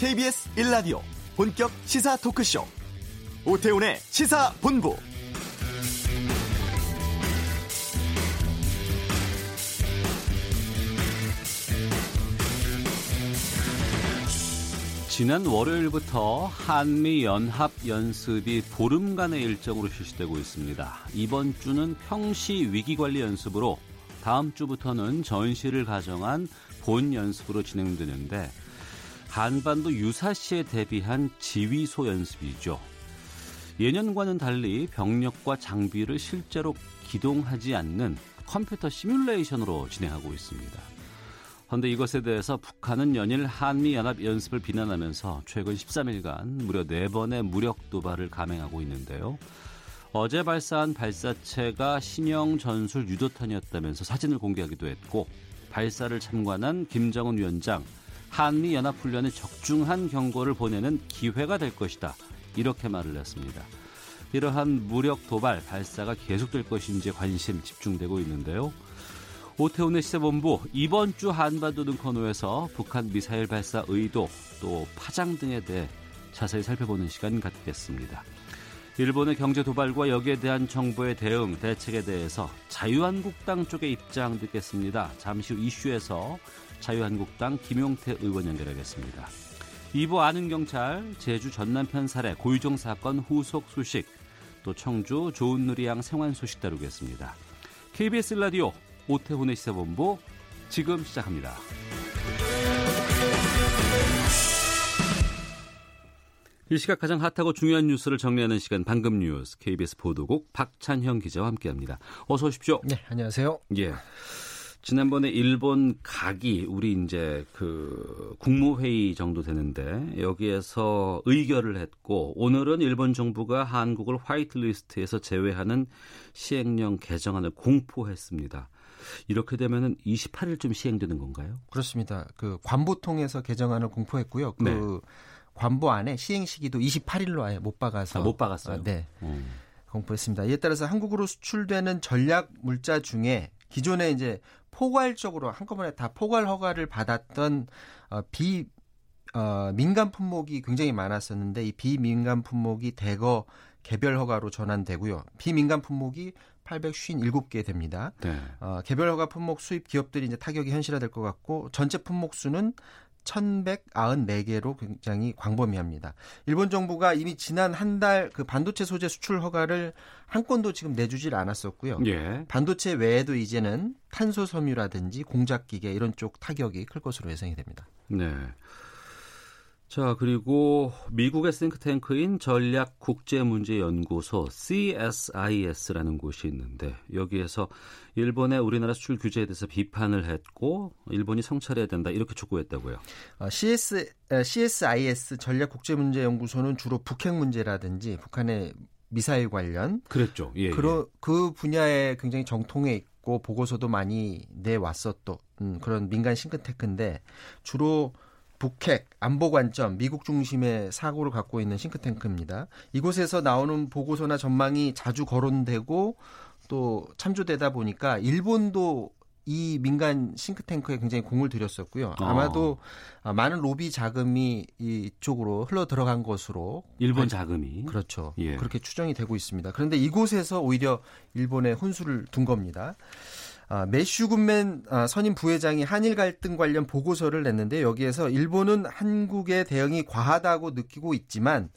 KBS 1라디오 본격 시사 토크쇼 오태훈의 시사본부 지난 월요일부터 한미 연합 연습이 보름간의 일정으로 실시되고 있습니다. 이번 주는 평시 위기관리 연습으로 다음 주부터는 전시를 가정한 본 연습으로 진행되는데 한반도 유사시에 대비한 지휘소 연습이죠. 예년과는 달리 병력과 장비를 실제로 기동하지 않는 컴퓨터 시뮬레이션으로 진행하고 있습니다. 그런데 이것에 대해서 북한은 연일 한미연합 연습을 비난하면서 최근 13일간 무려 4번의 무력 도발을 감행하고 있는데요. 어제 발사한 발사체가 신형 전술 유도탄이었다면서 사진을 공개하기도 했고 발사를 참관한 김정은 위원장 한미 연합훈련에 적중한 경고를 보내는 기회가 될 것이다. 이렇게 말을 했습니다. 이러한 무력 도발 발사가 계속될 것인지 관심 집중되고 있는데요. 오태훈의 시사본부 이번 주 한반도 등 코너에서 북한 미사일 발사 의도 또 파장 등에 대해 자세히 살펴보는 시간 갖겠습니다. 일본의 경제 도발과 여기에 대한 정부의 대응 대책에 대해서 자유한국당 쪽의 입장 듣겠습니다. 잠시 후 이슈에서 자유한국당 김용태 의원 연결하겠습니다. 2부 아는 경찰 제주 전남편 살해 고유정 사건 후속 소식 또 청주 좋은 누리양 생활 소식 다루겠습니다. KBS 라디오 오태훈의 시사본부 지금 시작합니다. 이 시각 가장 핫하고 중요한 뉴스를 정리하는 시간 방금 뉴스 KBS 보도국 박찬형 기자와 함께합니다. 어서 오십시오. 네, 안녕하세요. 예. 지난번에 일본 각이 우리 이제 그 국무회의 정도 되는데 여기에서 의결을 했고 오늘은 일본 정부가 한국을 화이트리스트에서 제외하는 시행령 개정안을 공포했습니다. 이렇게 되면은 28일쯤 시행되는 건가요? 그렇습니다. 그 관보 통해서 개정안을 공포했고요. 그 네. 관보 안에 시행 시기도 28일로 아예 못 박아서 아, 못 박았어요. 아, 네. 음. 공포했습니다. 이에 따라서 한국으로 수출되는 전략 물자 중에 기존에 이제 포괄적으로 한꺼번에 다 포괄 허가를 받았던 어, 비 어, 민간 품목이 굉장히 많았었는데 이 비민간 품목이 대거 개별 허가로 전환되고요. 비민간 품목이 857개 됩니다. 네. 어, 개별 허가 품목 수입 기업들이 이제 타격이 현실화될 것 같고 전체 품목 수는 1194개로 굉장히 광범위합니다. 일본 정부가 이미 지난 한 달 그 반도체 소재 수출 허가를 한 건도 지금 내주질 않았었고요. 예. 반도체 외에도 이제는 탄소 섬유라든지 공작 기계 이런 쪽 타격이 클 것으로 예상이 됩니다. 네. 자, 그리고 미국의 싱크탱크인 전략국제문제연구소 CSIS라는 곳이 있는데 여기에서 일본의 우리나라 수출 규제에 대해서 비판을 했고 일본이 성찰해야 된다 이렇게 촉구했다고요. 어, CS, CSIS 전략국제문제연구소는 주로 북핵 문제라든지 북한의 미사일 관련 그랬죠. 예, 그러, 예. 그 분야에 굉장히 정통해 있고 보고서도 많이 내왔었던 음, 그런 민간 싱크탱크인데 주로 북핵 안보 관점 미국 중심의 사고를 갖고 있는 싱크탱크입니다. 이곳에서 나오는 보고서나 전망이 자주 거론되고 또 참조되다 보니까 일본도 이 민간 싱크탱크에 굉장히 공을 들였었고요. 어. 아마도 어. 많은 로비 자금이 이쪽으로 흘러 들어간 것으로 일본 자금이 그렇죠. 예. 그렇게 추정이 되고 있습니다. 그런데 이곳에서 오히려 일본의 혼수를 둔 겁니다. 아, 매슈 군맨 아, 선임 부회장이 한일 갈등 관련 보고서를 냈는데 여기에서 일본은 한국의 대응이 과하다고 느끼고 있지만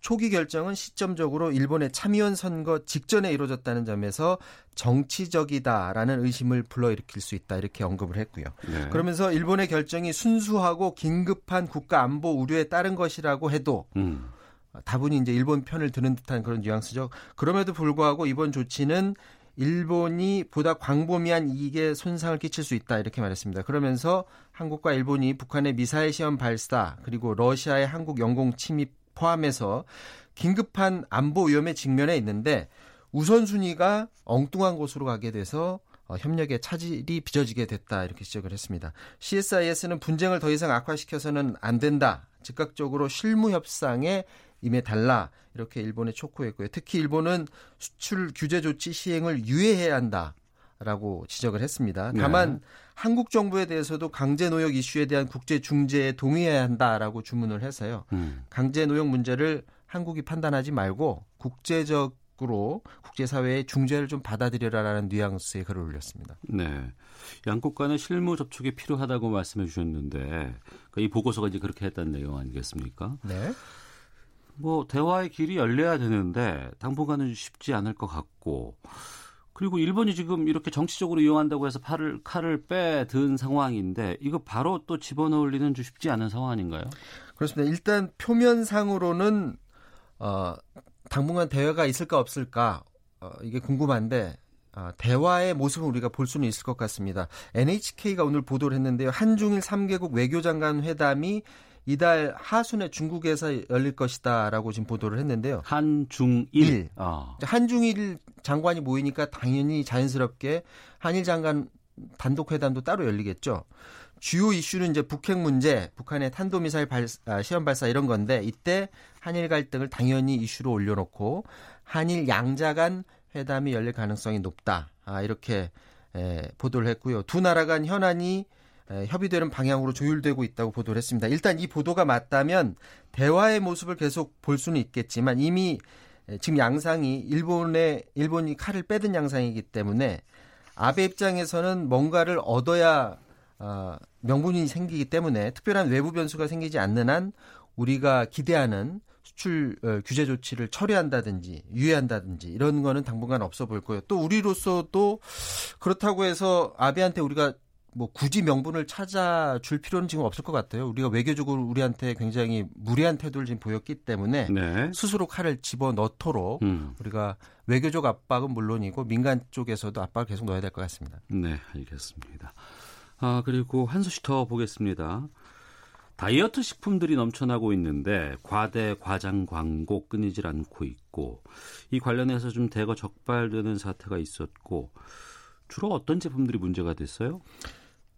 초기 결정은 시점적으로 일본의 참의원 선거 직전에 이루어졌다는 점에서 정치적이다라는 의심을 불러일으킬 수 있다 이렇게 언급을 했고요. 네. 그러면서 일본의 결정이 순수하고 긴급한 국가 안보 우려에 따른 것이라고 해도 음. 다분히 이제 일본 편을 드는 듯한 그런 뉘앙스죠. 그럼에도 불구하고 이번 조치는 일본이 보다 광범위한 이익에 손상을 끼칠 수 있다 이렇게 말했습니다. 그러면서 한국과 일본이 북한의 미사일 시험 발사 그리고 러시아의 한국 영공 침입 포함해서 긴급한 안보 위험에 직면해 있는데 우선순위가 엉뚱한 곳으로 가게 돼서 어, 협력의 차질이 빚어지게 됐다 이렇게 지적을 했습니다. CSIS는 분쟁을 더 이상 악화시켜서는 안 된다. 즉각적으로 실무 협상에 임해달라 이렇게 일본에 촉구했고요. 특히 일본은 수출 규제 조치 시행을 유예해야 한다. 라고 지적을 했습니다. 다만 네. 한국 정부에 대해서도 강제 노역 이슈에 대한 국제 중재에 동의해야 한다라고 주문을 해서요. 음. 강제 노역 문제를 한국이 판단하지 말고 국제적으로 국제사회의 중재를 좀 받아들여라라는 뉘앙스의 글을 올렸습니다. 네. 양국 간의 실무 접촉이 필요하다고 말씀해 주셨는데 그러니까 이 보고서가 이제 그렇게 했다는 내용 아니겠습니까? 네. 뭐 대화의 길이 열려야 되는데 당분간은 쉽지 않을 것 같고 그리고 일본이 지금 이렇게 정치적으로 이용한다고 해서 팔을 칼을 빼든 상황인데 이거 바로 또 집어넣을리는 좀 쉽지 않은 상황 아닌가요? 그렇습니다. 일단 표면상으로는 어, 당분간 대화가 있을까 없을까 어, 이게 궁금한데 어, 대화의 모습을 우리가 볼 수는 있을 것 같습니다. NHK가 오늘 보도를 했는데요. 한중일 3개국 외교장관 회담이 이달 하순에 중국에서 열릴 것이다라고 지금 보도를 했는데요. 한중일. 어. 한중일 장관이 모이니까 당연히 자연스럽게 한일 장관 단독 회담도 따로 열리겠죠. 주요 이슈는 이제 북핵 문제, 북한의 탄도미사일 발사, 아, 시험 발사 이런 건데 이때 한일 갈등을 당연히 이슈로 올려놓고 한일 양자 간 회담이 열릴 가능성이 높다. 아, 이렇게 에, 보도를 했고요. 두 나라 간 현안이 협의되는 방향으로 조율되고 있다고 보도를 했습니다. 일단 이 보도가 맞다면 대화의 모습을 계속 볼 수는 있겠지만 이미 지금 양상이 일본의 일본이 칼을 빼든 양상이기 때문에 아베 입장에서는 뭔가를 얻어야 어, 명분이 생기기 때문에 특별한 외부 변수가 생기지 않는 한 우리가 기대하는 수출 어, 규제 조치를 처리한다든지 유예한다든지 이런 거는 당분간 없어 보일 거예요. 또 우리로서도 그렇다고 해서 아베한테 우리가 뭐 굳이 명분을 찾아줄 필요는 지금 없을 것 같아요. 우리가 외교적으로 우리한테 굉장히 무리한 태도를 지금 보였기 때문에 네. 스스로 칼을 집어 넣도록 음. 우리가 외교적 압박은 물론이고 민간 쪽에서도 압박을 계속 넣어야 될 것 같습니다. 네, 알겠습니다. 아 그리고 한 소식 더 보겠습니다. 다이어트 식품들이 넘쳐나고 있는데 과대 과장 광고 끊이질 않고 있고 이 관련해서 좀 대거 적발되는 사태가 있었고 주로 어떤 제품들이 문제가 됐어요?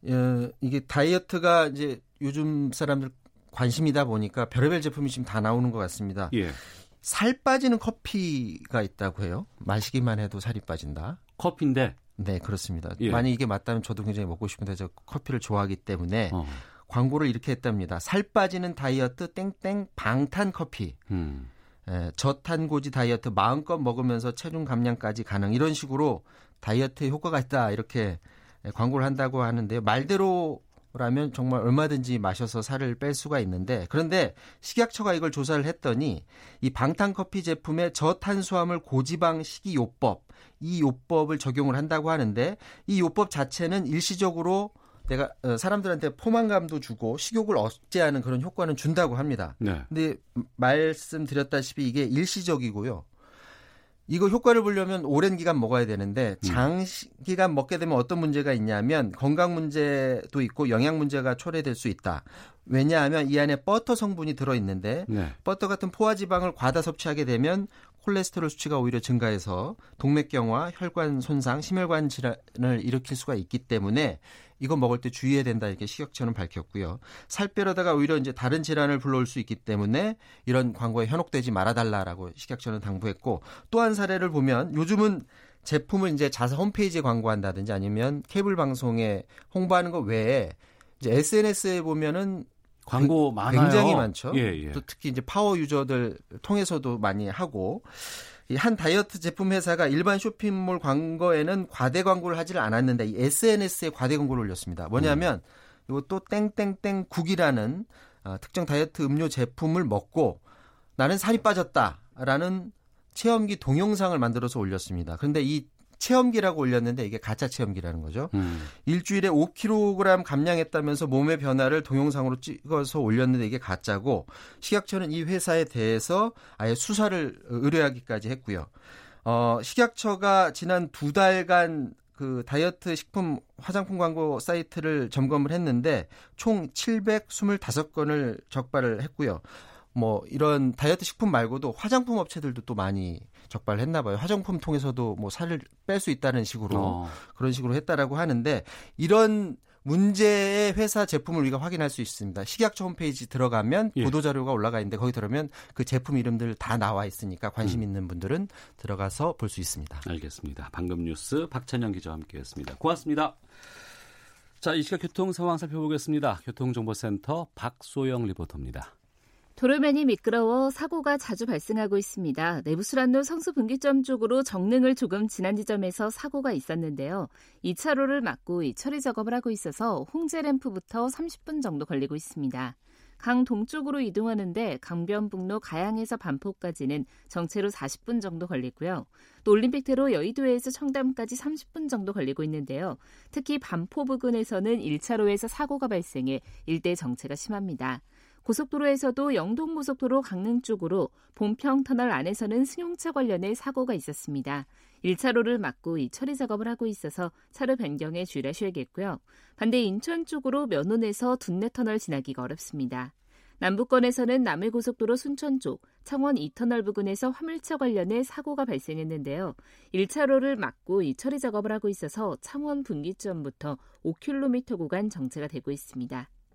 예, 이게 다이어트가 이제 요즘 사람들 관심이다 보니까 별의별 제품이 지금 다 나오는 것 같습니다. 예. 살 빠지는 커피가 있다고 해요. 마시기만 해도 살이 빠진다. 커피인데? 네, 그렇습니다. 예. 만약 이게 맞다면 저도 굉장히 먹고 싶은데 저 커피를 좋아하기 때문에 어. 광고를 이렇게 했답니다. 살 빠지는 다이어트 땡땡 방탄 커피. 음. 예, 저탄고지 다이어트 마음껏 먹으면서 체중 감량까지 가능 이런 식으로 다이어트에 효과가 있다 이렇게 광고를 한다고 하는데요. 말대로라면 정말 얼마든지 마셔서 살을 뺄 수가 있는데 그런데 식약처가 이걸 조사를 했더니 이 방탄 커피 제품의 저탄수화물 고지방 식이요법 이 요법을 적용을 한다고 하는데 이 요법 자체는 일시적으로 내가 어, 사람들한테 포만감도 주고 식욕을 억제하는 그런 효과는 준다고 합니다. 네. 근데 말씀드렸다시피 이게 일시적이고요. 이거 효과를 보려면 오랜 기간 먹어야 되는데 음. 장기간 먹게 되면 어떤 문제가 있냐면 건강 문제도 있고 영양 문제가 초래될 수 있다. 왜냐하면 이 안에 버터 성분이 들어 있는데 네. 버터 같은 포화 지방을 과다 섭취하게 되면 콜레스테롤 수치가 오히려 증가해서 동맥경화, 혈관 손상, 심혈관 질환을 일으킬 수가 있기 때문에 이거 먹을 때 주의해야 된다 이렇게 식약처는 밝혔고요. 살 빼려다가 오히려 이제 다른 질환을 불러올 수 있기 때문에 이런 광고에 현혹되지 말아달라라고 식약처는 당부했고 또 한 사례를 보면 요즘은 제품을 이제 자사 홈페이지에 광고한다든지 아니면 케이블 방송에 홍보하는 것 외에 이제 SNS에 보면은 광고 많아요. 굉장히 많죠. 예, 예. 또 특히 이제 파워 유저들 통해서도 많이 하고 한 다이어트 제품 회사가 일반 쇼핑몰 광고에는 과대 광고를 하지를 않았는데 이 SNS에 과대 광고를 올렸습니다. 뭐냐면 음. 이것도 땡땡땡 국이라는 어, 특정 다이어트 음료 제품을 먹고 나는 살이 빠졌다라는 체험기 동영상을 만들어서 올렸습니다. 그런데 이 체험기라고 올렸는데 이게 가짜 체험기라는 거죠. 음. 일주일에 5kg 감량했다면서 몸의 변화를 동영상으로 찍어서 올렸는데 이게 가짜고 식약처는 이 회사에 대해서 아예 수사를 의뢰하기까지 했고요. 어, 식약처가 지난 두 달간 그 다이어트 식품 화장품 광고 사이트를 점검을 했는데 총 725건을 적발을 했고요. 뭐 이런 다이어트 식품 말고도 화장품 업체들도 또 많이 적발을 했나 봐요. 화장품 통해서도 뭐 살을 뺄 수 있다는 식으로 어. 그런 식으로 했다라고 하는데 이런 문제의 회사 제품을 우리가 확인할 수 있습니다. 식약처 홈페이지 들어가면 예. 보도 자료가 올라가 있는데 거기 들어오면 그 제품 이름들 다 나와 있으니까 관심 있는 분들은 들어가서 볼 수 있습니다. 알겠습니다. 방금 뉴스 박찬영 기자와 함께했습니다. 고맙습니다. 자, 이 시각 교통 상황 살펴보겠습니다. 교통정보센터 박소영 리포터입니다. 도로면이 미끄러워 사고가 자주 발생하고 있습니다. 내부순환로 성수 분기점 쪽으로 정릉을 조금 지난 지점에서 사고가 있었는데요. 2차로를 막고 이 처리 작업을 하고 있어서 홍제 램프부터 30분 정도 걸리고 있습니다. 강 동쪽으로 이동하는데 강변북로 가양에서 반포까지는 정체로 40분 정도 걸리고요. 또 올림픽대로 여의도에서 청담까지 30분 정도 걸리고 있는데요. 특히 반포 부근에서는 1차로에서 사고가 발생해 일대 정체가 심합니다. 고속도로에서도 영동고속도로 강릉 쪽으로 본평 터널 안에서는 승용차 관련해 사고가 있었습니다. 1차로를 막고 이 처리 작업을 하고 있어서 차로 변경에 주의하셔야겠고요. 반대 인천 쪽으로 면원에서 둔내 터널 지나기가 어렵습니다. 남부권에서는 남해고속도로 순천 쪽 창원 2터널 부근에서 화물차 관련해 사고가 발생했는데요. 1차로를 막고 이 처리 작업을 하고 있어서 창원 분기점부터 5km 구간 정체가 되고 있습니다.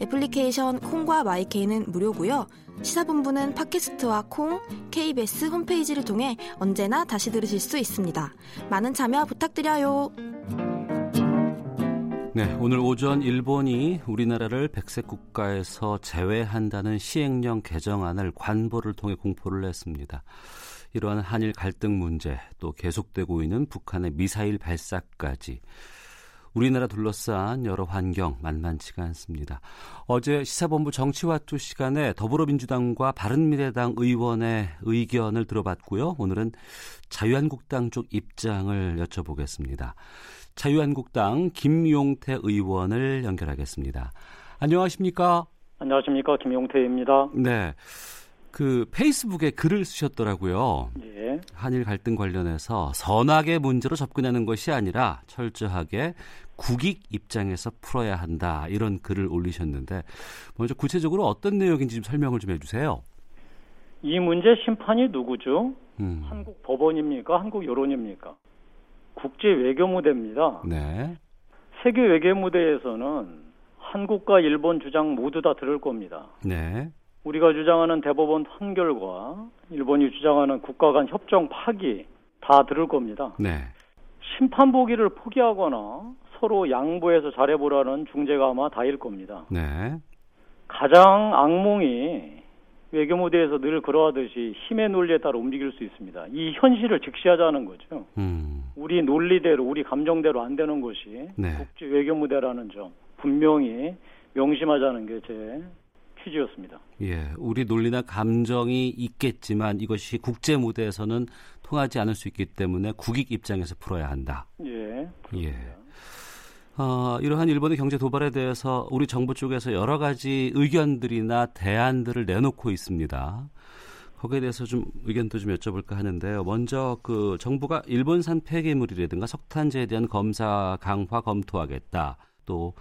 애플리케이션 콩과 마이케이는 무료고요. 시사본부는 팟캐스트와 콩, KBS 홈페이지를 통해 언제나 다시 들으실 수 있습니다. 많은 참여 부탁드려요. 네, 오늘 오전 일본이 우리나라를 백색 국가에서 제외한다는 시행령 개정안을 관보를 통해 공포를 했습니다. 이러한 한일 갈등 문제, 또 계속되고 있는 북한의 미사일 발사까지 우리나라 둘러싼 여러 환경 만만치가 않습니다. 어제 시사본부 정치화투 시간에 더불어민주당과 바른미래당 의원의 의견을 들어봤고요. 오늘은 자유한국당 쪽 입장을 여쭤보겠습니다. 자유한국당 김용태 의원을 연결하겠습니다. 안녕하십니까? 안녕하십니까 김용태입니다. 네. 그 페이스북에 글을 쓰셨더라고요. 예. 한일 갈등 관련해서 선악의 문제로 접근하는 것이 아니라 철저하게 국익 입장에서 풀어야 한다 이런 글을 올리셨는데 먼저 구체적으로 어떤 내용인지 좀 설명을 좀 해주세요. 이 문제 심판이 누구죠? 음, 한국 법원입니까? 한국 여론입니까? 국제 외교 무대입니다. 네, 세계 외교 무대에서는 한국과 일본 주장 모두 다 들을 겁니다. 네, 우리가 주장하는 대법원 판결과 일본이 주장하는 국가 간 협정 파기 다 들을 겁니다. 네, 심판 보기를 포기하거나 서로 양보해서 잘해보라는 중재가 아마 다일 겁니다. 네, 가장 악몽이 외교 무대에서 늘 그러하듯이 힘의 논리에 따라 움직일 수 있습니다. 이 현실을 직시하자는 거죠. 음, 우리 논리대로, 우리 감정대로 안 되는 것이 네. 국제 외교 무대라는 점 분명히 명심하자는 게 제 퀴즈였습니다. 예, 우리 논리나 감정이 있겠지만 이것이 국제 무대에서는 통하지 않을 수 있기 때문에 국익 입장에서 풀어야 한다. 예. 예. 어, 이러한 일본의 경제 도발에 대해서 우리 정부 쪽에서 여러 가지 의견들이나 대안들을 내놓고 있습니다. 거기에 대해서 좀 의견도 좀 여쭤볼까 하는데요. 먼저 그 정부가 일본산 폐기물이라든가 석탄재에 대한 검사 강화 검토하겠다. 또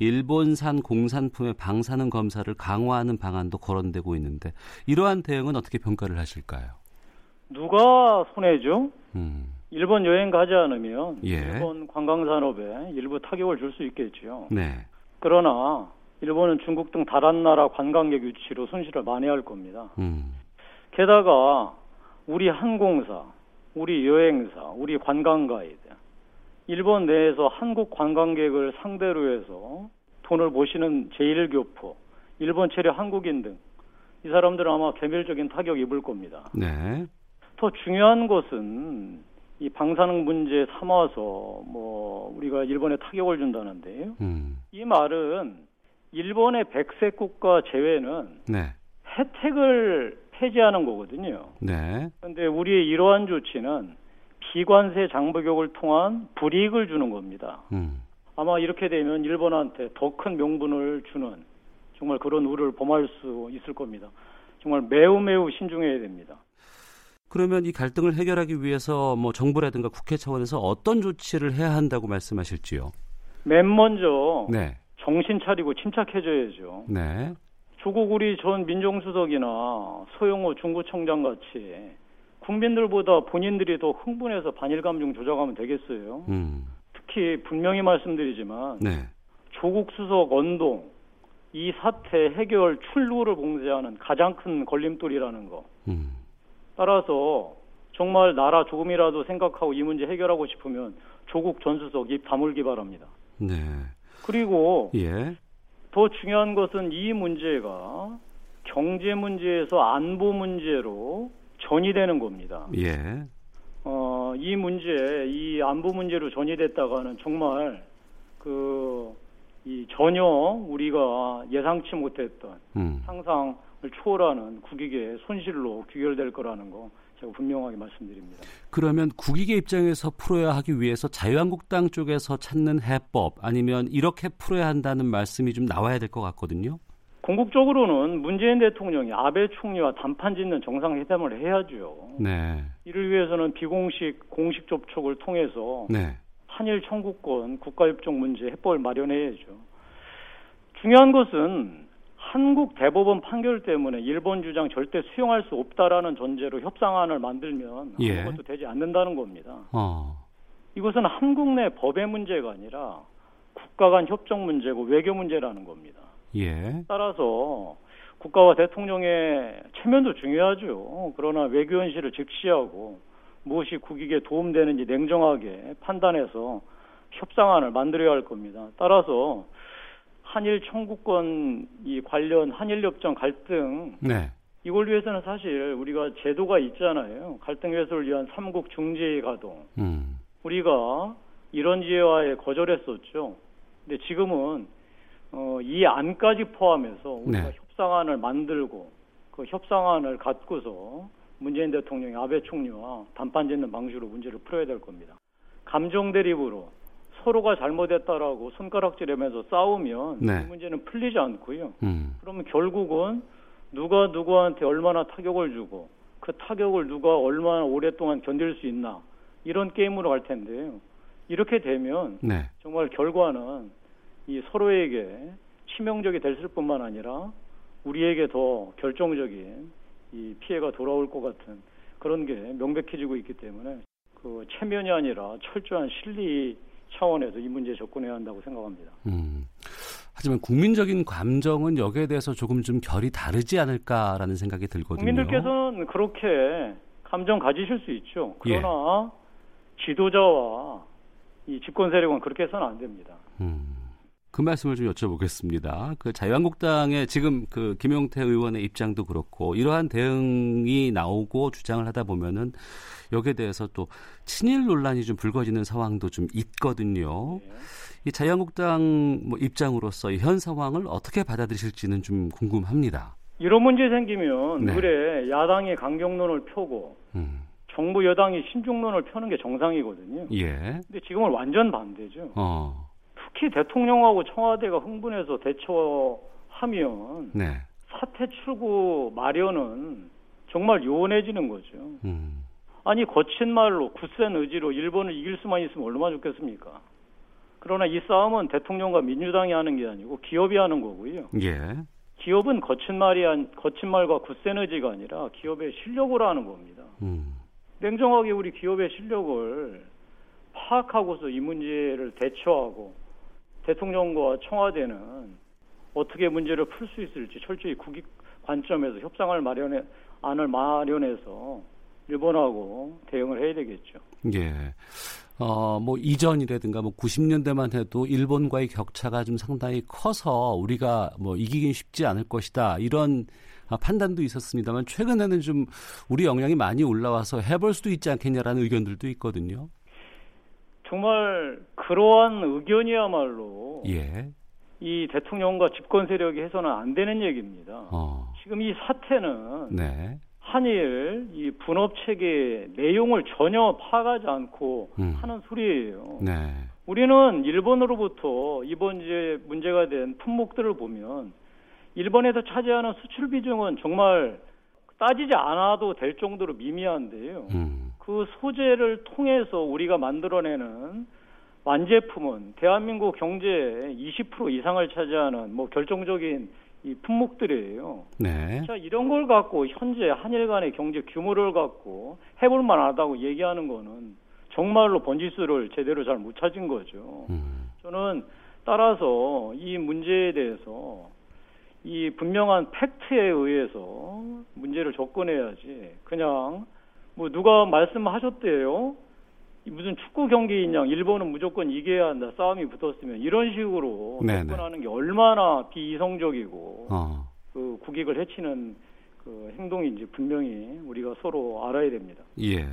일본산 공산품의 방사능 검사를 강화하는 방안도 거론되고 있는데 이러한 대응은 어떻게 평가를 하실까요? 누가 손해죠? 음, 일본 여행 가지 않으면 예. 일본 관광 산업에 일부 타격을 줄 수 있겠죠. 네, 그러나 일본은 중국 등 다른 나라 관광객 유치로 손실을 만회할 겁니다. 음, 게다가 우리 항공사, 우리 여행사, 우리 관광 가이드, 일본 내에서 한국 관광객을 상대로 해서 돈을 모시는 제1교포, 일본 체류 한국인 등 이 사람들은 아마 개별적인 타격 입을 겁니다. 네, 더 중요한 것은 이 방사능 문제 삼아서 뭐 우리가 일본에 타격을 준다는데요. 음, 이 말은 일본의 백색 국가 제외는 네, 혜택을 폐지하는 거거든요. 네, 그런데 우리의 이러한 조치는 비관세 장벽을 통한 불이익을 주는 겁니다. 음. 아마 이렇게 되면 일본한테 더 큰 명분을 주는 정말 그런 우를 범할 수 있을 겁니다. 정말 매우 매우 신중해야 됩니다. 그러면 이 갈등을 해결하기 위해서 뭐 정부라든가 국회 차원에서 어떤 조치를 해야 한다고 말씀하실지요? 맨 먼저 네. 정신 차리고 침착해져야죠. 네. 조국 우리 전 민정수석이나 소영호 중구청장 같이 국민들보다 본인들이 더 흥분해서 반일 감정 조작하면 되겠어요. 음. 특히 분명히 말씀드리지만 네. 조국 수석 언동 이 사태 해결 출루를 봉쇄하는 가장 큰 걸림돌이라는 거. 음. 따라서 정말 나라 조금이라도 생각하고 이 문제 해결하고 싶으면 조국 전 수석 입 다물기 바랍니다. 네. 그리고 예. 더 중요한 것은 이 문제가 경제 문제에서 안보 문제로 전이되는 겁니다. 예. 어, 이 문제, 이 안보 문제로 전이됐다가는 정말 그, 이 전혀 우리가 예상치 못했던 음. 상상을 초월하는 국익의 손실로 귀결될 거라는 거 제가 분명하게 말씀드립니다. 그러면 국익의 입장에서 풀어야 하기 위해서 자유한국당 쪽에서 찾는 해법 아니면 이렇게 풀어야 한다는 말씀이 좀 나와야 될 것 같거든요. 궁극적으로는 문재인 대통령이 아베 총리와 단판 짓는 정상회담을 해야죠. 네. 이를 위해서는 비공식 공식 접촉을 통해서 네. 한일 청구권 국가협정 문제 해법을 마련해야죠. 중요한 것은 한국 대법원 판결 때문에 일본 주장 절대 수용할 수 없다라는 전제로 협상안을 만들면 예. 아무것도 되지 않는다는 겁니다. 어. 이것은 한국 내 법의 문제가 아니라 국가 간 협정 문제고 외교 문제라는 겁니다. 예. 따라서 국가와 대통령의 체면도 중요하죠. 그러나 외교 현실을 직시하고 무엇이 국익에 도움되는지 냉정하게 판단해서 협상안을 만들어야 할 겁니다. 따라서 한일 청구권 이 관련 한일 협정 갈등 네. 이걸 위해서는 사실 우리가 제도가 있잖아요. 갈등 해소를 위한 삼국 중재의 가동. 음. 우리가 이런 지혜와에 거절했었죠. 근데 지금은 어, 이 안까지 포함해서 우리가 네. 협상안을 만들고 그 협상안을 갖고서 문재인 대통령이 아베 총리와 단판 짓는 방식으로 문제를 풀어야 될 겁니다. 감정 대립으로 서로가 잘못했다라고 손가락질하면서 싸우면 네. 이 문제는 풀리지 않고요. 음. 그러면 결국은 누가 누구한테 얼마나 타격을 주고 그 타격을 누가 얼마나 오랫동안 견딜 수 있나 이런 게임으로 갈 텐데요. 이렇게 되면 네. 정말 결과는 이 서로에게 치명적이 됐을 뿐만 아니라 우리에게 더 결정적인 이 피해가 돌아올 것 같은 그런 게 명백해지고 있기 때문에 그 체면이 아니라 철저한 실리 차원에서 이 문제에 접근해야 한다고 생각합니다. 음. 하지만 국민적인 감정은 여기에 대해서 조금 좀 결이 다르지 않을까라는 생각이 들거든요. 국민들께서는 그렇게 감정 가지실 수 있죠. 예. 그러나 지도자와 이 집권 세력은 그렇게 해서는 안 됩니다. 음. 그 말씀을 좀 여쭤보겠습니다. 그 자유한국당의 지금 그 김용태 의원의 입장도 그렇고 이러한 대응이 나오고 주장을 하다 보면은 여기에 대해서 또 친일 논란이 좀 불거지는 상황도 좀 있거든요. 예. 이 자유한국당 뭐 입장으로서 이현 상황을 어떻게 받아들이실지는 좀 궁금합니다. 이런 문제 생기면 네. 그래 야당이 강경론을 펴고 음. 정부 여당이 신중론을 펴는 게 정상이거든요. 예. 근데 지금은 완전 반대죠. 어. 특히 대통령하고 청와대가 흥분해서 대처하면 네. 사태 출구 마련은 정말 요원해지는 거죠. 음. 아니 거친 말로 굳센 의지로 일본을 이길 수만 있으면 얼마나 좋겠습니까? 그러나 이 싸움은 대통령과 민주당이 하는 게 아니고 기업이 하는 거고요. 예. 기업은 거친 말이 안, 거친 말과 굳센 의지가 아니라 기업의 실력으로 하는 겁니다. 음. 냉정하게 우리 기업의 실력을 파악하고서 이 문제를 대처하고 대통령과 청와대는 어떻게 문제를 풀 수 있을지 철저히 국익 관점에서 협상을 마련해 안을 마련해서 일본하고 대응을 해야 되겠죠. 예. 어, 뭐, 이전이라든가 뭐 90년대만 해도 일본과의 격차가 좀 상당히 커서 우리가 뭐 이기긴 쉽지 않을 것이다. 이런 아, 판단도 있었습니다만 최근에는 좀 우리 역량이 많이 올라와서 해볼 수도 있지 않겠냐라는 의견들도 있거든요. 정말 그러한 의견이야말로 예. 이 대통령과 집권 세력이 해서는 안 되는 얘기입니다. 어. 지금 이 사태는 네. 한일 이 분업 체계의 내용을 전혀 파악하지 않고 음. 하는 소리예요. 네. 우리는 일본으로부터 이번 이제 문제가 된 품목들을 보면 일본에서 차지하는 수출 비중은 정말 따지지 않아도 될 정도로 미미한데요. 음. 그 소재를 통해서 우리가 만들어내는 완제품은 대한민국 경제의 20% 이상을 차지하는 뭐 결정적인 이 품목들이에요. 네. 자, 이런 걸 갖고 현재 한일 간의 경제 규모를 갖고 해볼 만하다고 얘기하는 거는 정말로 번지수를 제대로 잘 못 찾은 거죠. 음. 저는 따라서 이 문제에 대해서 이 분명한 팩트에 의해서 문제를 접근해야지 그냥 뭐 누가 말씀하셨대요. 무슨 축구 경기인 양 일본은 무조건 이겨야 한다 싸움이 붙었으면 이런 식으로 네네. 접근하는 게 얼마나 비이성적이고 어. 그 국익을 해치는 그 행동인지 분명히 우리가 서로 알아야 됩니다. 예.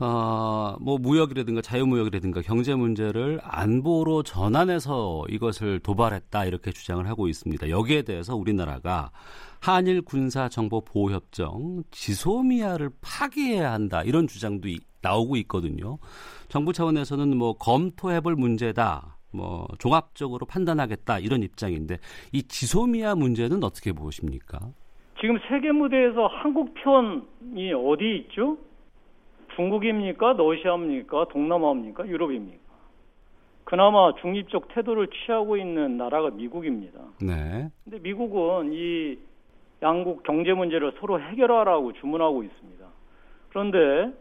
어, 뭐 무역이라든가 자유무역이라든가 경제 문제를 안보로 전환해서 이것을 도발했다 이렇게 주장을 하고 있습니다. 여기에 대해서 우리나라가 한일 군사 정보 보호 협정 지소미아를 파기해야 한다 이런 주장도 이, 나오고 있거든요. 정부 차원에서는 뭐 검토해볼 문제다. 뭐 종합적으로 판단하겠다 이런 입장인데 이 지소미아 문제는 어떻게 보십니까? 지금 세계 무대에서 한국 편이 어디 있죠? 중국입니까? 러시아입니까? 동남아입니까? 유럽입니까? 그나마 중립적 태도를 취하고 있는 나라가 미국입니다. 네. 근데 미국은 이 양국 경제 문제를 서로 해결하라고 주문하고 있습니다. 그런데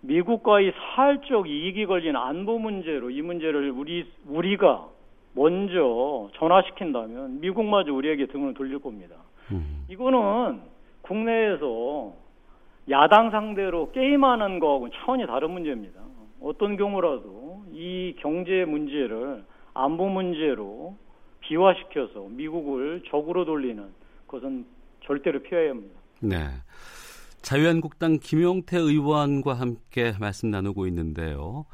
미국과의 사활적 이익이 걸린 안보 문제로 이 문제를 우리 우리가 먼저 전화시킨다면 미국마저 우리에게 등을 돌릴 겁니다. 음. 이거는 국내에서 야당 상대로 게임하는 거하고 차원이 다른 문제입니다. 어떤 경우라도 이 경제 문제를 안보 문제로 비화시켜서 미국을 적으로 돌리는 것은 절대로 피해야 합니다. 네. 자유한국당 김용태 의원과 함께 말씀 나누고 있는데요.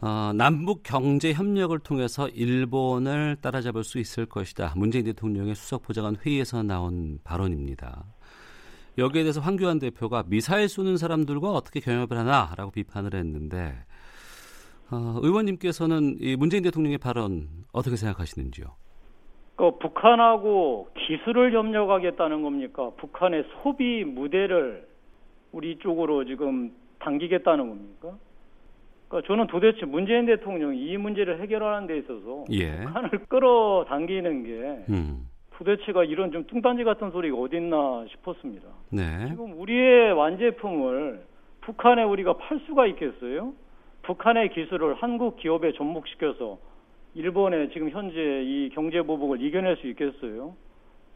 어, 남북 경제 협력을 통해서 일본을 따라잡을 수 있을 것이다. 문재인 대통령의 수석 보좌관 회의에서 나온 발언입니다. 여기에 대해서 황교안 대표가 미사일 쏘는 사람들과 어떻게 경협을 하나라고 비판을 했는데 어, 의원님께서는 이 문재인 대통령의 발언 어떻게 생각하시는지요? 그 북한하고 기술을 협력하겠다는 겁니까? 북한의 소비 무대를 우리 쪽으로 지금 당기겠다는 겁니까? 그러니까 저는 도대체 문재인 대통령이 이 문제를 해결하는 데 있어서 예. 북한을 끌어당기는 게 음. 도대체가 이런 좀 뚱딴지 같은 소리가 어딨나 싶었습니다. 네. 지금 우리의 완제품을 북한에 우리가 팔 수가 있겠어요? 북한의 기술을 한국 기업에 접목시켜서 일본의 지금 현재 이 경제 보복을 이겨낼 수 있겠어요?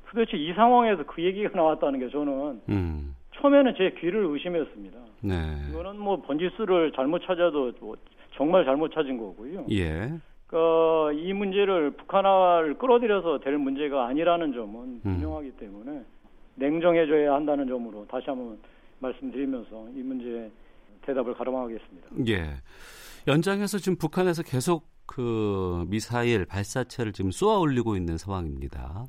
도대체 이 상황에서 그 얘기가 나왔다는 게 저는 음. 처음에는 제 귀를 의심했습니다. 네. 이거는 뭐 번지수를 잘못 찾아도 뭐 정말 잘못 찾은 거고요. 예. 그, 이 문제를 북한화를 끌어들여서 될 문제가 아니라는 점은 음. 분명하기 때문에 냉정해져야 한다는 점으로 다시 한번 말씀드리면서 이 문제에 대답을 가름하겠습니다. 예. 연장해서 지금 북한에서 계속 그 미사일 발사체를 지금 쏘아 올리고 있는 상황입니다.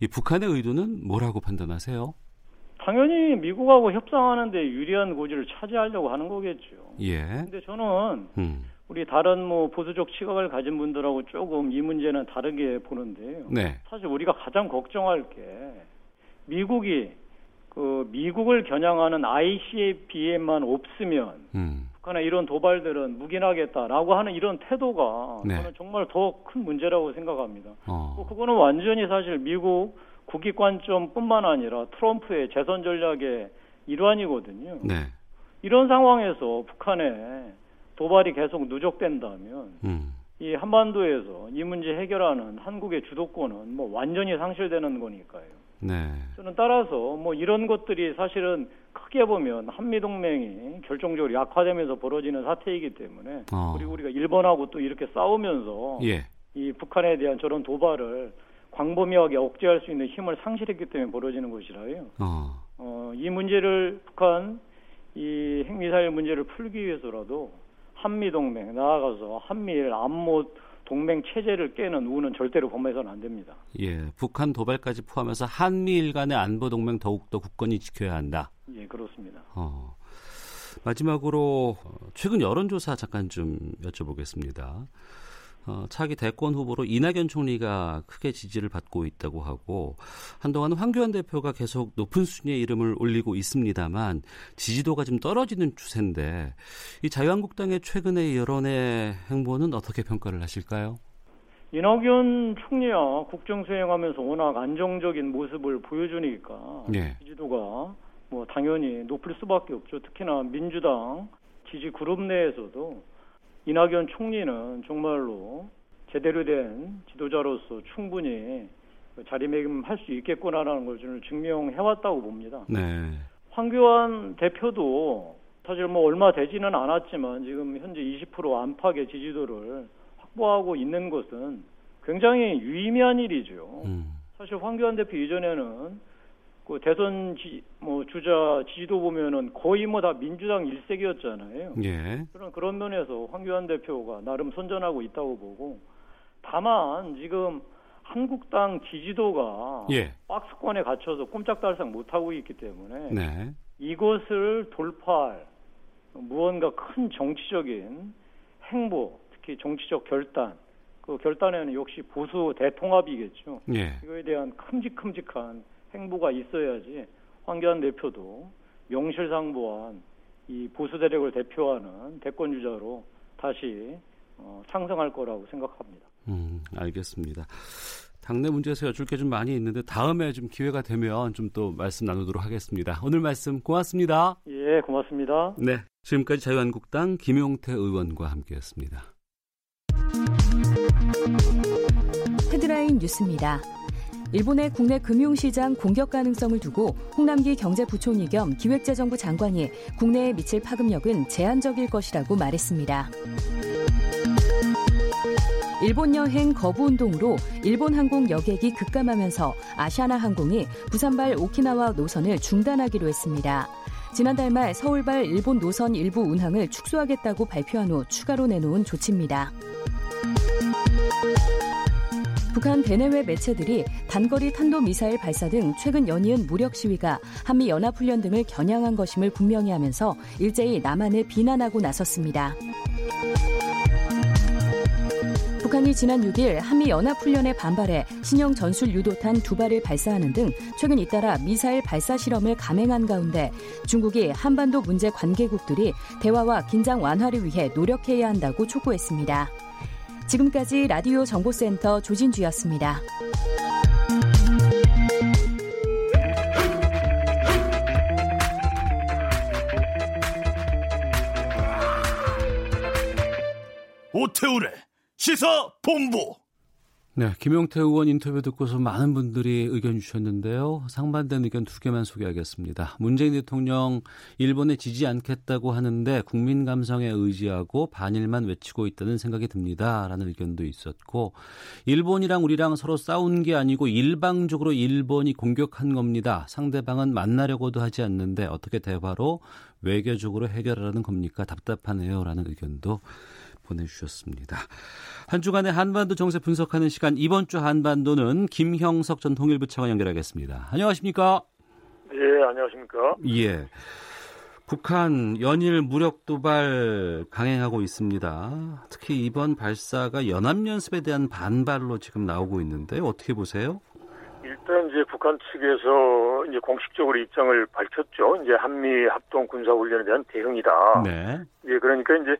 이 북한의 의도는 뭐라고 판단하세요? 당연히 미국하고 협상하는데 유리한 고지를 차지하려고 하는 거겠죠. 예. 근데 저는 음. 우리 다른 뭐 보수적 시각을 가진 분들하고 조금 이 문제는 다르게 보는데요. 네. 사실 우리가 가장 걱정할 게 미국이 그 미국을 겨냥하는 ICBM만 없으면 음. 북한의 이런 도발들은 묵인하겠다라고 하는 이런 태도가 네. 저는 정말 더 큰 문제라고 생각합니다. 어. 뭐 그거는 완전히 사실 미국 국익 관점뿐만 아니라 트럼프의 재선 전략의 일환이거든요. 네. 이런 상황에서 북한에 도발이 계속 누적된다면 음. 이 한반도에서 이 문제 해결하는 한국의 주도권은 뭐 완전히 상실되는 거니까요. 네. 저는 따라서 뭐 이런 것들이 사실은 크게 보면 한미 동맹이 결정적으로 약화되면서 벌어지는 사태이기 때문에 어. 그리고 우리가 일본하고 또 이렇게 싸우면서 예. 이 북한에 대한 저런 도발을 광범위하게 억제할 수 있는 힘을 상실했기 때문에 벌어지는 것이라요. 어. 어, 이 문제를 북한 이 핵미사일 문제를 풀기 위해서라도 한미 동맹 나아가서 한미일 안보 동맹 체제를 깨는 우는 절대로 범해서는 안 됩니다. 예, 북한 도발까지 포함해서 한미일 간의 안보 동맹 더욱더 굳건히 지켜야 한다. 예, 그렇습니다. 어, 마지막으로 최근 여론조사 잠깐 좀 여쭤보겠습니다. 어, 차기 대권 후보로 이낙연 총리가 크게 지지를 받고 있다고 하고 한동안 황교안 대표가 계속 높은 순위에 이름을 올리고 있습니다만 지지도가 좀 떨어지는 추세인데 이 자유한국당의 최근의 여론의 행보는 어떻게 평가를 하실까요? 이낙연 총리야 국정 수행하면서 워낙 안정적인 모습을 보여주니까 네. 지지도가 뭐 당연히 높을 수밖에 없죠. 특히나 민주당 지지 그룹 내에서도 이낙연 총리는 정말로 제대로 된 지도자로서 충분히 자리매김할 수 있겠구나라는 걸 저는 증명해왔다고 봅니다. 네. 황교안 대표도 사실 뭐 얼마 되지는 않았지만 지금 현재 20% 안팎의 지지도를 확보하고 있는 것은 굉장히 유의미한 일이죠. 음. 사실 황교안 대표 이전에는 그 대선 지, 뭐 주자 지지도 보면은 거의 뭐 다 민주당 일색이었잖아요. 예. 그런 그런 면에서 황교안 대표가 나름 선전하고 있다고 보고 다만 지금 한국당 지지도가 예. 박스권에 갇혀서 꼼짝달싹 못 하고 있기 때문에 네. 이것을 돌파할 무언가 큰 정치적인 행보, 특히 정치적 결단, 그 결단에는 역시 보수 대통합이겠죠. 예. 이거에 대한 큼직큼직한 행보가 있어야지 황교안 대표도 명실상부한 이 보수 대력을 대표하는 대권 주자로 다시 어, 상승할 거라고 생각합니다. 음, 알겠습니다. 당내 문제에서 여쭐 게 좀 많이 있는데 다음에 좀 기회가 되면 좀 또 말씀 나누도록 하겠습니다. 오늘 말씀 고맙습니다. 예, 고맙습니다. 네, 지금까지 자유한국당 김용태 의원과 함께했습니다. 헤드라인 뉴스입니다. 일본의 국내 금융시장 공격 가능성을 두고 홍남기 경제부총리 겸 기획재정부 장관이 국내에 미칠 파급력은 제한적일 것이라고 말했습니다. 일본 여행 거부 운동으로 일본 항공 여객이 급감하면서 아시아나 항공이 부산발 오키나와 노선을 중단하기로 했습니다. 지난달 말 서울발 일본 노선 일부 운항을 축소하겠다고 발표한 후 추가로 내놓은 조치입니다. 북한 대내외 매체들이 단거리 탄도미사일 발사 등 최근 연이은 무력 시위가 한미 연합훈련 등을 겨냥한 것임을 분명히 하면서 일제히 남한을 비난하고 나섰습니다. 북한이 지난 6일 한미 연합훈련에 반발해 신형 전술 유도탄 두 발을 발사하는 등 최근 잇따라 미사일 발사 실험을 감행한 가운데 중국이 한반도 문제 관계국들이 대화와 긴장 완화를 위해 노력해야 한다고 촉구했습니다. 지금까지 라디오 정보센터 조진주였습니다. 오태우래 시사 본부 네, 김용태 의원 인터뷰 듣고서 많은 분들이 의견 주셨는데요. 상반된 의견 두 개만 소개하겠습니다. 문재인 대통령 일본에 지지 않겠다고 하는데 국민 감성에 의지하고 반일만 외치고 있다는 생각이 듭니다. 라는 의견도 있었고 일본이랑 우리랑 서로 싸운 게 아니고 일방적으로 일본이 공격한 겁니다. 상대방은 만나려고도 하지 않는데 어떻게 대화로 외교적으로 해결하라는 겁니까? 답답하네요. 라는 의견도 보내주셨습니다. 한 주간의 한반도 정세 분석하는 시간 이번 주 한반도는 김형석 전 통일부 차관 연결하겠습니다. 안녕하십니까? 예, 안녕하십니까? 예. 북한 연일 무력 도발 강행하고 있습니다. 특히 이번 발사가 연합연습에 대한 반발로 지금 나오고 있는데 어떻게 보세요? 일단 이제 북한 측에서 이제 공식적으로 입장을 밝혔죠. 이제 한미 합동 군사 훈련에 대한 대응이다. 네. 예, 그러니까 이제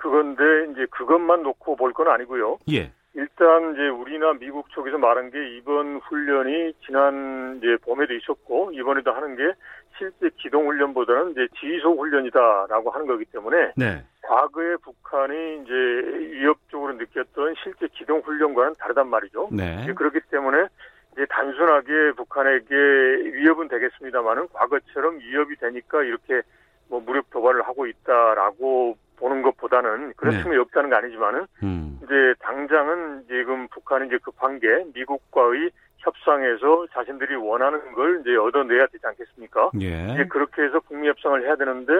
그건데 이제 그것만 놓고 볼 건 아니고요. 예. 일단 이제 우리나 미국 쪽에서 말한 게 이번 훈련이 지난 이제 봄에도 있었고 이번에도 하는 게 실제 기동 훈련보다는 이제 지속 훈련이다라고 하는 거기 때문에 네. 과거에 북한이 이제 위협적으로 느꼈던 실제 기동 훈련과는 다르단 말이죠. 네. 그렇기 때문에 이제 단순하게 북한에게 위협은 되겠습니다만은 과거처럼 위협이 되니까 이렇게 뭐 무력 도발을 하고 있다라고 보는 것보다는 그럴 네. 없다는 거 아니지만은 음. 이제 당장은 지금 북한이 이제 급한 게 미국과의 협상에서 자신들이 원하는 걸 이제 얻어내야 되지 않겠습니까? 예. 이제 그렇게 해서 북미 협상을 해야 되는데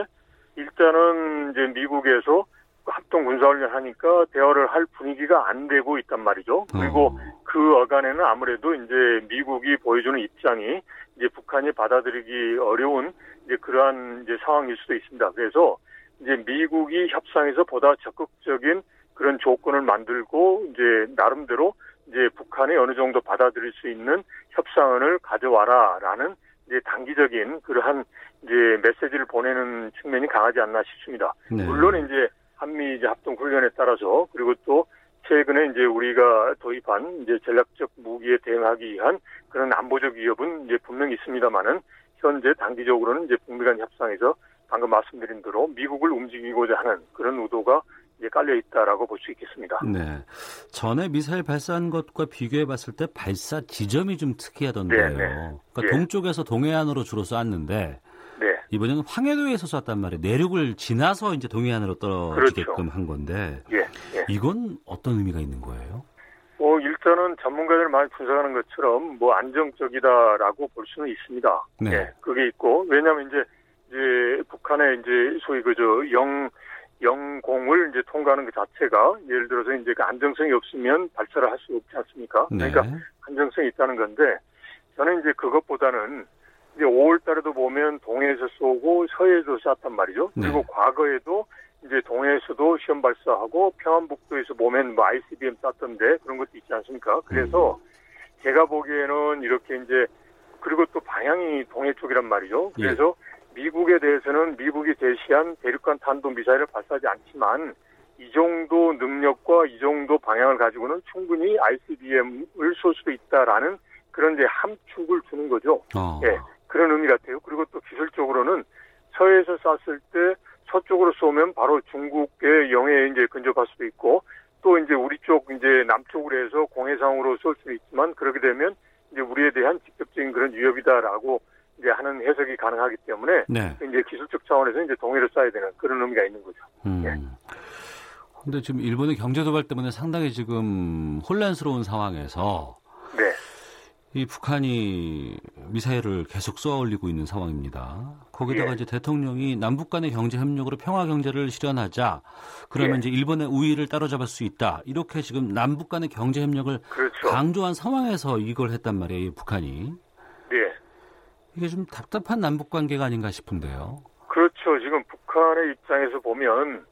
일단은 이제 미국에서 합동 군사훈련 하니까 대화를 할 분위기가 안 되고 있단 말이죠. 그리고 어. 그 어간에는 아무래도 이제 미국이 보여주는 입장이 이제 북한이 받아들이기 어려운 이제 그러한 이제 상황일 수도 있습니다. 그래서 이제 미국이 협상에서 보다 적극적인 그런 조건을 만들고 이제 나름대로 이제 북한이 어느 정도 받아들일 수 있는 협상을 가져와라라는 이제 단기적인 그러한 이제 메시지를 보내는 측면이 강하지 않나 싶습니다. 네. 물론 이제 한미 이제 합동 훈련에 따라서 그리고 또 최근에 이제 우리가 도입한 이제 전략적 무기에 대응하기 위한 그런 안보적 위협은 이제 분명히 있습니다만은 현재 단기적으로는 이제 북미 간 협상에서 방금 말씀드린 대로 미국을 움직이고자 하는 그런 의도가 이제 깔려 있다라고 볼 수 있겠습니다. 네. 전에 미사일 발사한 것과 비교해 봤을 때 발사 지점이 좀 특이하던데요. 네, 네. 그러니까 예. 동쪽에서 동해안으로 주로 쐈는데 네. 이번에는 황해도에서 쐈단 말이에요. 내륙을 지나서 이제 동해안으로 떨어지게끔 그렇죠. 한 건데 예, 예. 이건 어떤 의미가 있는 거예요? 뭐 일단은 전문가들 많이 분석하는 것처럼 뭐 안정적이다라고 볼 수는 있습니다. 네. 예, 그게 있고 왜냐하면 이제 이제 북한의 이제 소위 그저 영 영공을 이제 통과하는 그 자체가 예를 들어서 이제 그 안정성이 없으면 발사를 할 수 없지 않습니까? 네. 그러니까 안정성이 있다는 건데 저는 이제 그것보다는 이제 5월 달에도 보면 동해에서 쏘고 서해에서 쐈단 말이죠. 네. 그리고 과거에도 이제 동해에서도 시험 발사하고 평안북도에서 보면 뭐 ICBM 쐈던데 그런 것도 있지 않습니까? 그래서 음. 제가 보기에는 이렇게 이제 그리고 또 방향이 동해 쪽이란 말이죠. 예. 그래서 예. 미국에 대해서는 미국이 제시한 대륙간 탄도 미사일을 발사하지 않지만 이 정도 능력과 이 정도 방향을 가지고는 충분히 ICBM을 쏠 수도 있다라는 그런 이제 함축을 주는 거죠. 어. 예. 그런 의미 같아요. 그리고 또 기술적으로는 서해에서 쐈을 때 서쪽으로 쏘면 바로 중국의 영해에 이제 근접할 수도 있고 또 이제 우리 쪽 이제 남쪽으로 해서 공해상으로 쏠 수도 있지만 그렇게 되면 이제 우리에 대한 직접적인 그런 위협이다라고 이제 하는 해석이 가능하기 때문에 네. 이제 기술적 차원에서 이제 동해를 쏴야 되는 그런 의미가 있는 거죠. 음. 예. 근데 지금 일본의 경제 도발 때문에 상당히 지금 혼란스러운 상황에서 네. 이 북한이 미사일을 계속 쏘아 올리고 있는 상황입니다. 거기다가 예. 이제 대통령이 남북 간의 경제 협력으로 평화 경제를 실현하자. 그러면 예. 이제 일본의 우위를 따로잡을 수 있다. 이렇게 지금 남북 간의 경제 협력을 그렇죠. 강조한 상황에서 이걸 했단 말이에요, 북한이. 예. 이게 좀 답답한 남북 관계가 아닌가 싶은데요. 그렇죠. 지금 북한의 입장에서 보면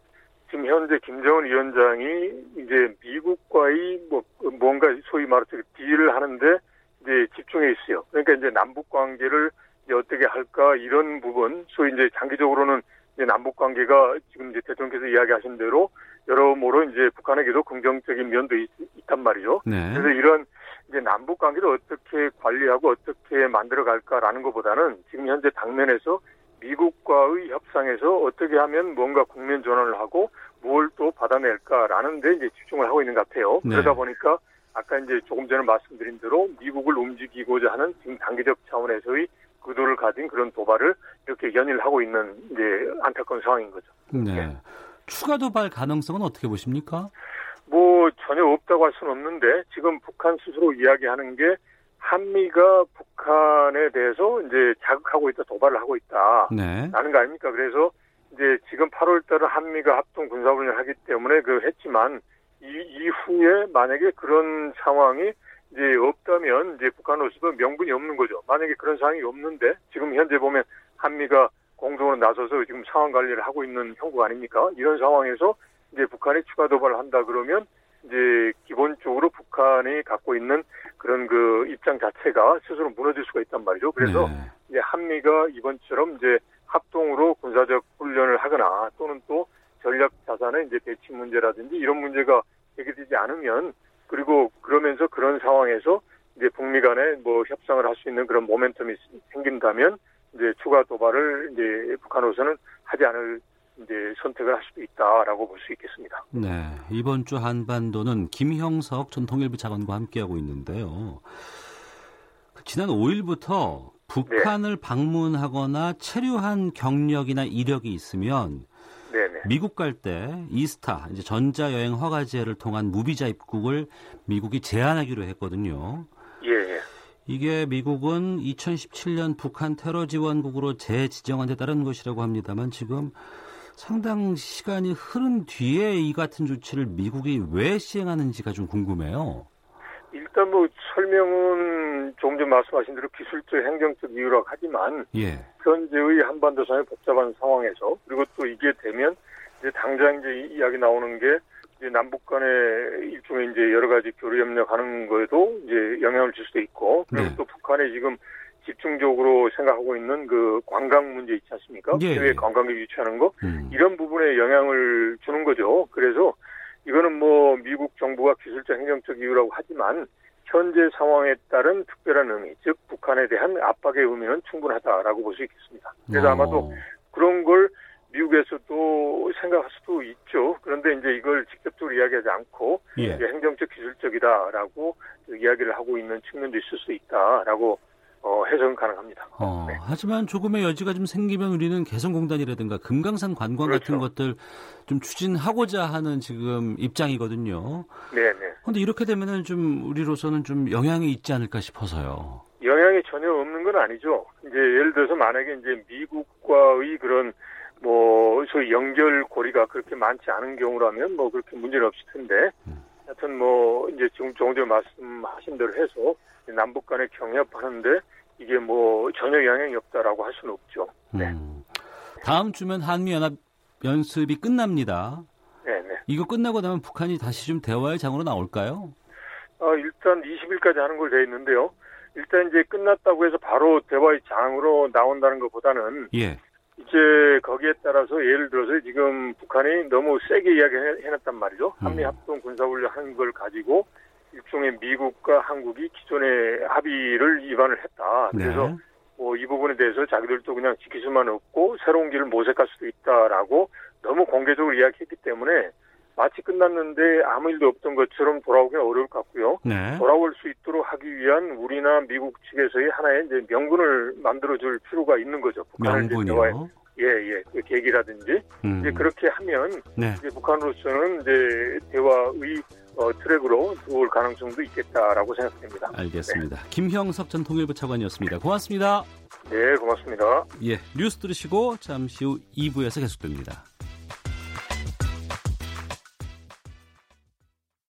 지금 현재 김정은 위원장이 이제 미국과의 뭐 뭔가 소위 말해서 딜을 하는데 이제 집중해 있어요. 그러니까 이제 남북 관계를 이제 어떻게 할까 이런 부분, 소위 이제 장기적으로는 이제 남북 관계가 지금 이제 대통령께서 이야기하신 대로 여러모로 이제 북한에게도 긍정적인 면도 있, 단 말이죠. 네. 그래서 이런 이제 남북 관계를 어떻게 관리하고 어떻게 만들어 갈까라는 것보다는 지금 현재 당면에서 미국과의 협상에서 어떻게 하면 뭔가 국면 전환을 하고 뭘 또 받아낼까라는 데 이제 집중을 하고 있는 것 같아요. 네. 그러다 보니까 아까 이제 조금 전에 말씀드린 대로 미국을 움직이고자 하는 지금 단계적 차원에서의 의도를 가진 그런 도발을 이렇게 연일 하고 있는 이제 안타까운 상황인 거죠. 네. 네. 추가 도발 가능성은 어떻게 보십니까? 뭐 전혀 없다고 할 수는 없는데 지금 북한 스스로 이야기하는 게 한미가 북한에 대해서 이제 자극하고 있다, 도발을 하고 있다. 네. 라는 거 아닙니까? 그래서 이제 지금 8월 달에 한미가 합동 군사훈련을 하기 때문에 그 했지만 이, 이후에 만약에 그런 상황이 이제 없다면 이제 북한으로서도 명분이 없는 거죠. 만약에 그런 상황이 없는데 지금 현재 보면 한미가 공동으로 나서서 지금 상황 관리를 하고 있는 형국 아닙니까? 이런 상황에서 이제 북한이 추가 도발을 한다 그러면 이제 기본적으로 북한이 갖고 있는 그런 그 입장 자체가 스스로 무너질 수가 있단 말이죠. 그래서 네. 이제 한미가 이번처럼 이제 합동으로 군사적 훈련을 하거나 또는 또 전략 자산의 이제 배치 문제라든지 이런 문제가 해결되지 않으면 그리고 그러면서 그런 상황에서 이제 북미 간에 뭐 협상을 할 수 있는 그런 모멘텀이 생긴다면 이제 추가 도발을 이제 북한으로서는 하지 않을 이제 선택을 할 수도 있다라고 볼 수 있겠습니다. 네. 이번 주 한반도는 김형석 전 통일부 차관과 함께하고 있는데요. 지난 5일부터 북한을 네. 방문하거나 체류한 경력이나 이력이 있으면 네네. 미국 갈 때 이스타 이제 전자 여행 허가제를 통한 무비자 입국을 미국이 제한하기로 했거든요. 예, 예. 이게 미국은 2017년 북한 테러 지원국으로 재지정한 데 따른 것이라고 합니다만 지금 상당 시간이 흐른 뒤에 이 같은 조치를 미국이 왜 시행하는지가 좀 궁금해요. 일단 뭐 설명은 조금 전 말씀하신 대로 기술적 행정적 이유라고 하지만 예. 현재의 한반도 상의 복잡한 상황에서 그리고 또 이게 되면 이제 당장 이제 이야기 나오는 게 이제 남북 간의 일종의 이제 여러 가지 교류 협력하는 거에도 이제 영향을 줄 수도 있고 그리고 네. 또 북한에 지금 집중적으로 생각하고 있는 그 관광 문제 있지 않습니까? 예. 해외 관광객 유치하는 거 음. 이런 부분에 영향을 주는 거죠. 그래서 이거는 뭐 미국 정부가 기술적 행정적 이유라고 하지만 현재 상황에 따른 특별한 의미, 즉 북한에 대한 압박의 의미는 충분하다라고 볼 수 있겠습니다. 그래서 어. 아마도 그런 걸 미국에서도 생각할 수도 있죠. 그런데 이제 이걸 직접적으로 이야기하지 않고 예. 행정적 기술적이다라고 이야기를 하고 있는 측면도 있을 수 있다라고 어, 해석은 가능합니다. 어, 네. 하지만 조금의 여지가 좀 생기면 우리는 개성공단이라든가 금강산 관광 그렇죠. 같은 것들 좀 추진하고자 하는 지금 입장이거든요. 네 네. 그런데 이렇게 되면은 좀 우리로서는 좀 영향이 있지 않을까 싶어서요. 영향이 전혀 없는 건 아니죠. 이제 예를 들어서 만약에 이제 미국과의 그런 뭐 소위 연결고리가 그렇게 많지 않은 경우라면 뭐 그렇게 문제는 없을 텐데 음. 하여튼 뭐 이제 지금 정도 말씀하신 대로 해서 남북 간에 경협하는데 이게 뭐 전혀 영향이 없다라고 할 수는 없죠. 네. 음. 다음 주면 한미 연합 연습이 끝납니다. 네, 네. 이거 끝나고 나면 북한이 다시 좀 대화의 장으로 나올까요? 어, 일단 20일까지 하는 걸돼 있는데요. 일단 이제 끝났다고 해서 바로 대화의 장으로 나온다는 것보다는 예. 이제 거기에 따라서 예를 들어서 지금 북한이 너무 세게 이야기해놨단 말이죠. 음. 한미 합동 군사훈련 하는 걸 가지고 일종의 미국과 한국이 기존의 합의를 위반을 했다. 네. 그래서 네. 뭐 뭐이 부분에 대해서 자기들도 그냥 지킬 수만 없고 새로운 길을 모색할 수도 있다라고 너무 공개적으로 이야기했기 때문에 마치 끝났는데 아무 일도 없던 것처럼 돌아오기는 어려울 것 같고요. 네. 돌아올 수 있도록 하기 위한 우리나 미국 측에서의 하나의 이제 명분을 만들어줄 필요가 있는 거죠. 명분이요? 예, 예. 그 계기라든지 음. 이제 그렇게 하면 네. 이제 북한으로서는 이제 대화의 어, 트랙으로 들어올 가능성도 있겠다라고 생각됩니다. 알겠습니다. 네. 김형석 전 통일부 차관이었습니다. 고맙습니다. 네, 고맙습니다. 예, 뉴스 들으시고 잠시 후 2부에서 계속됩니다.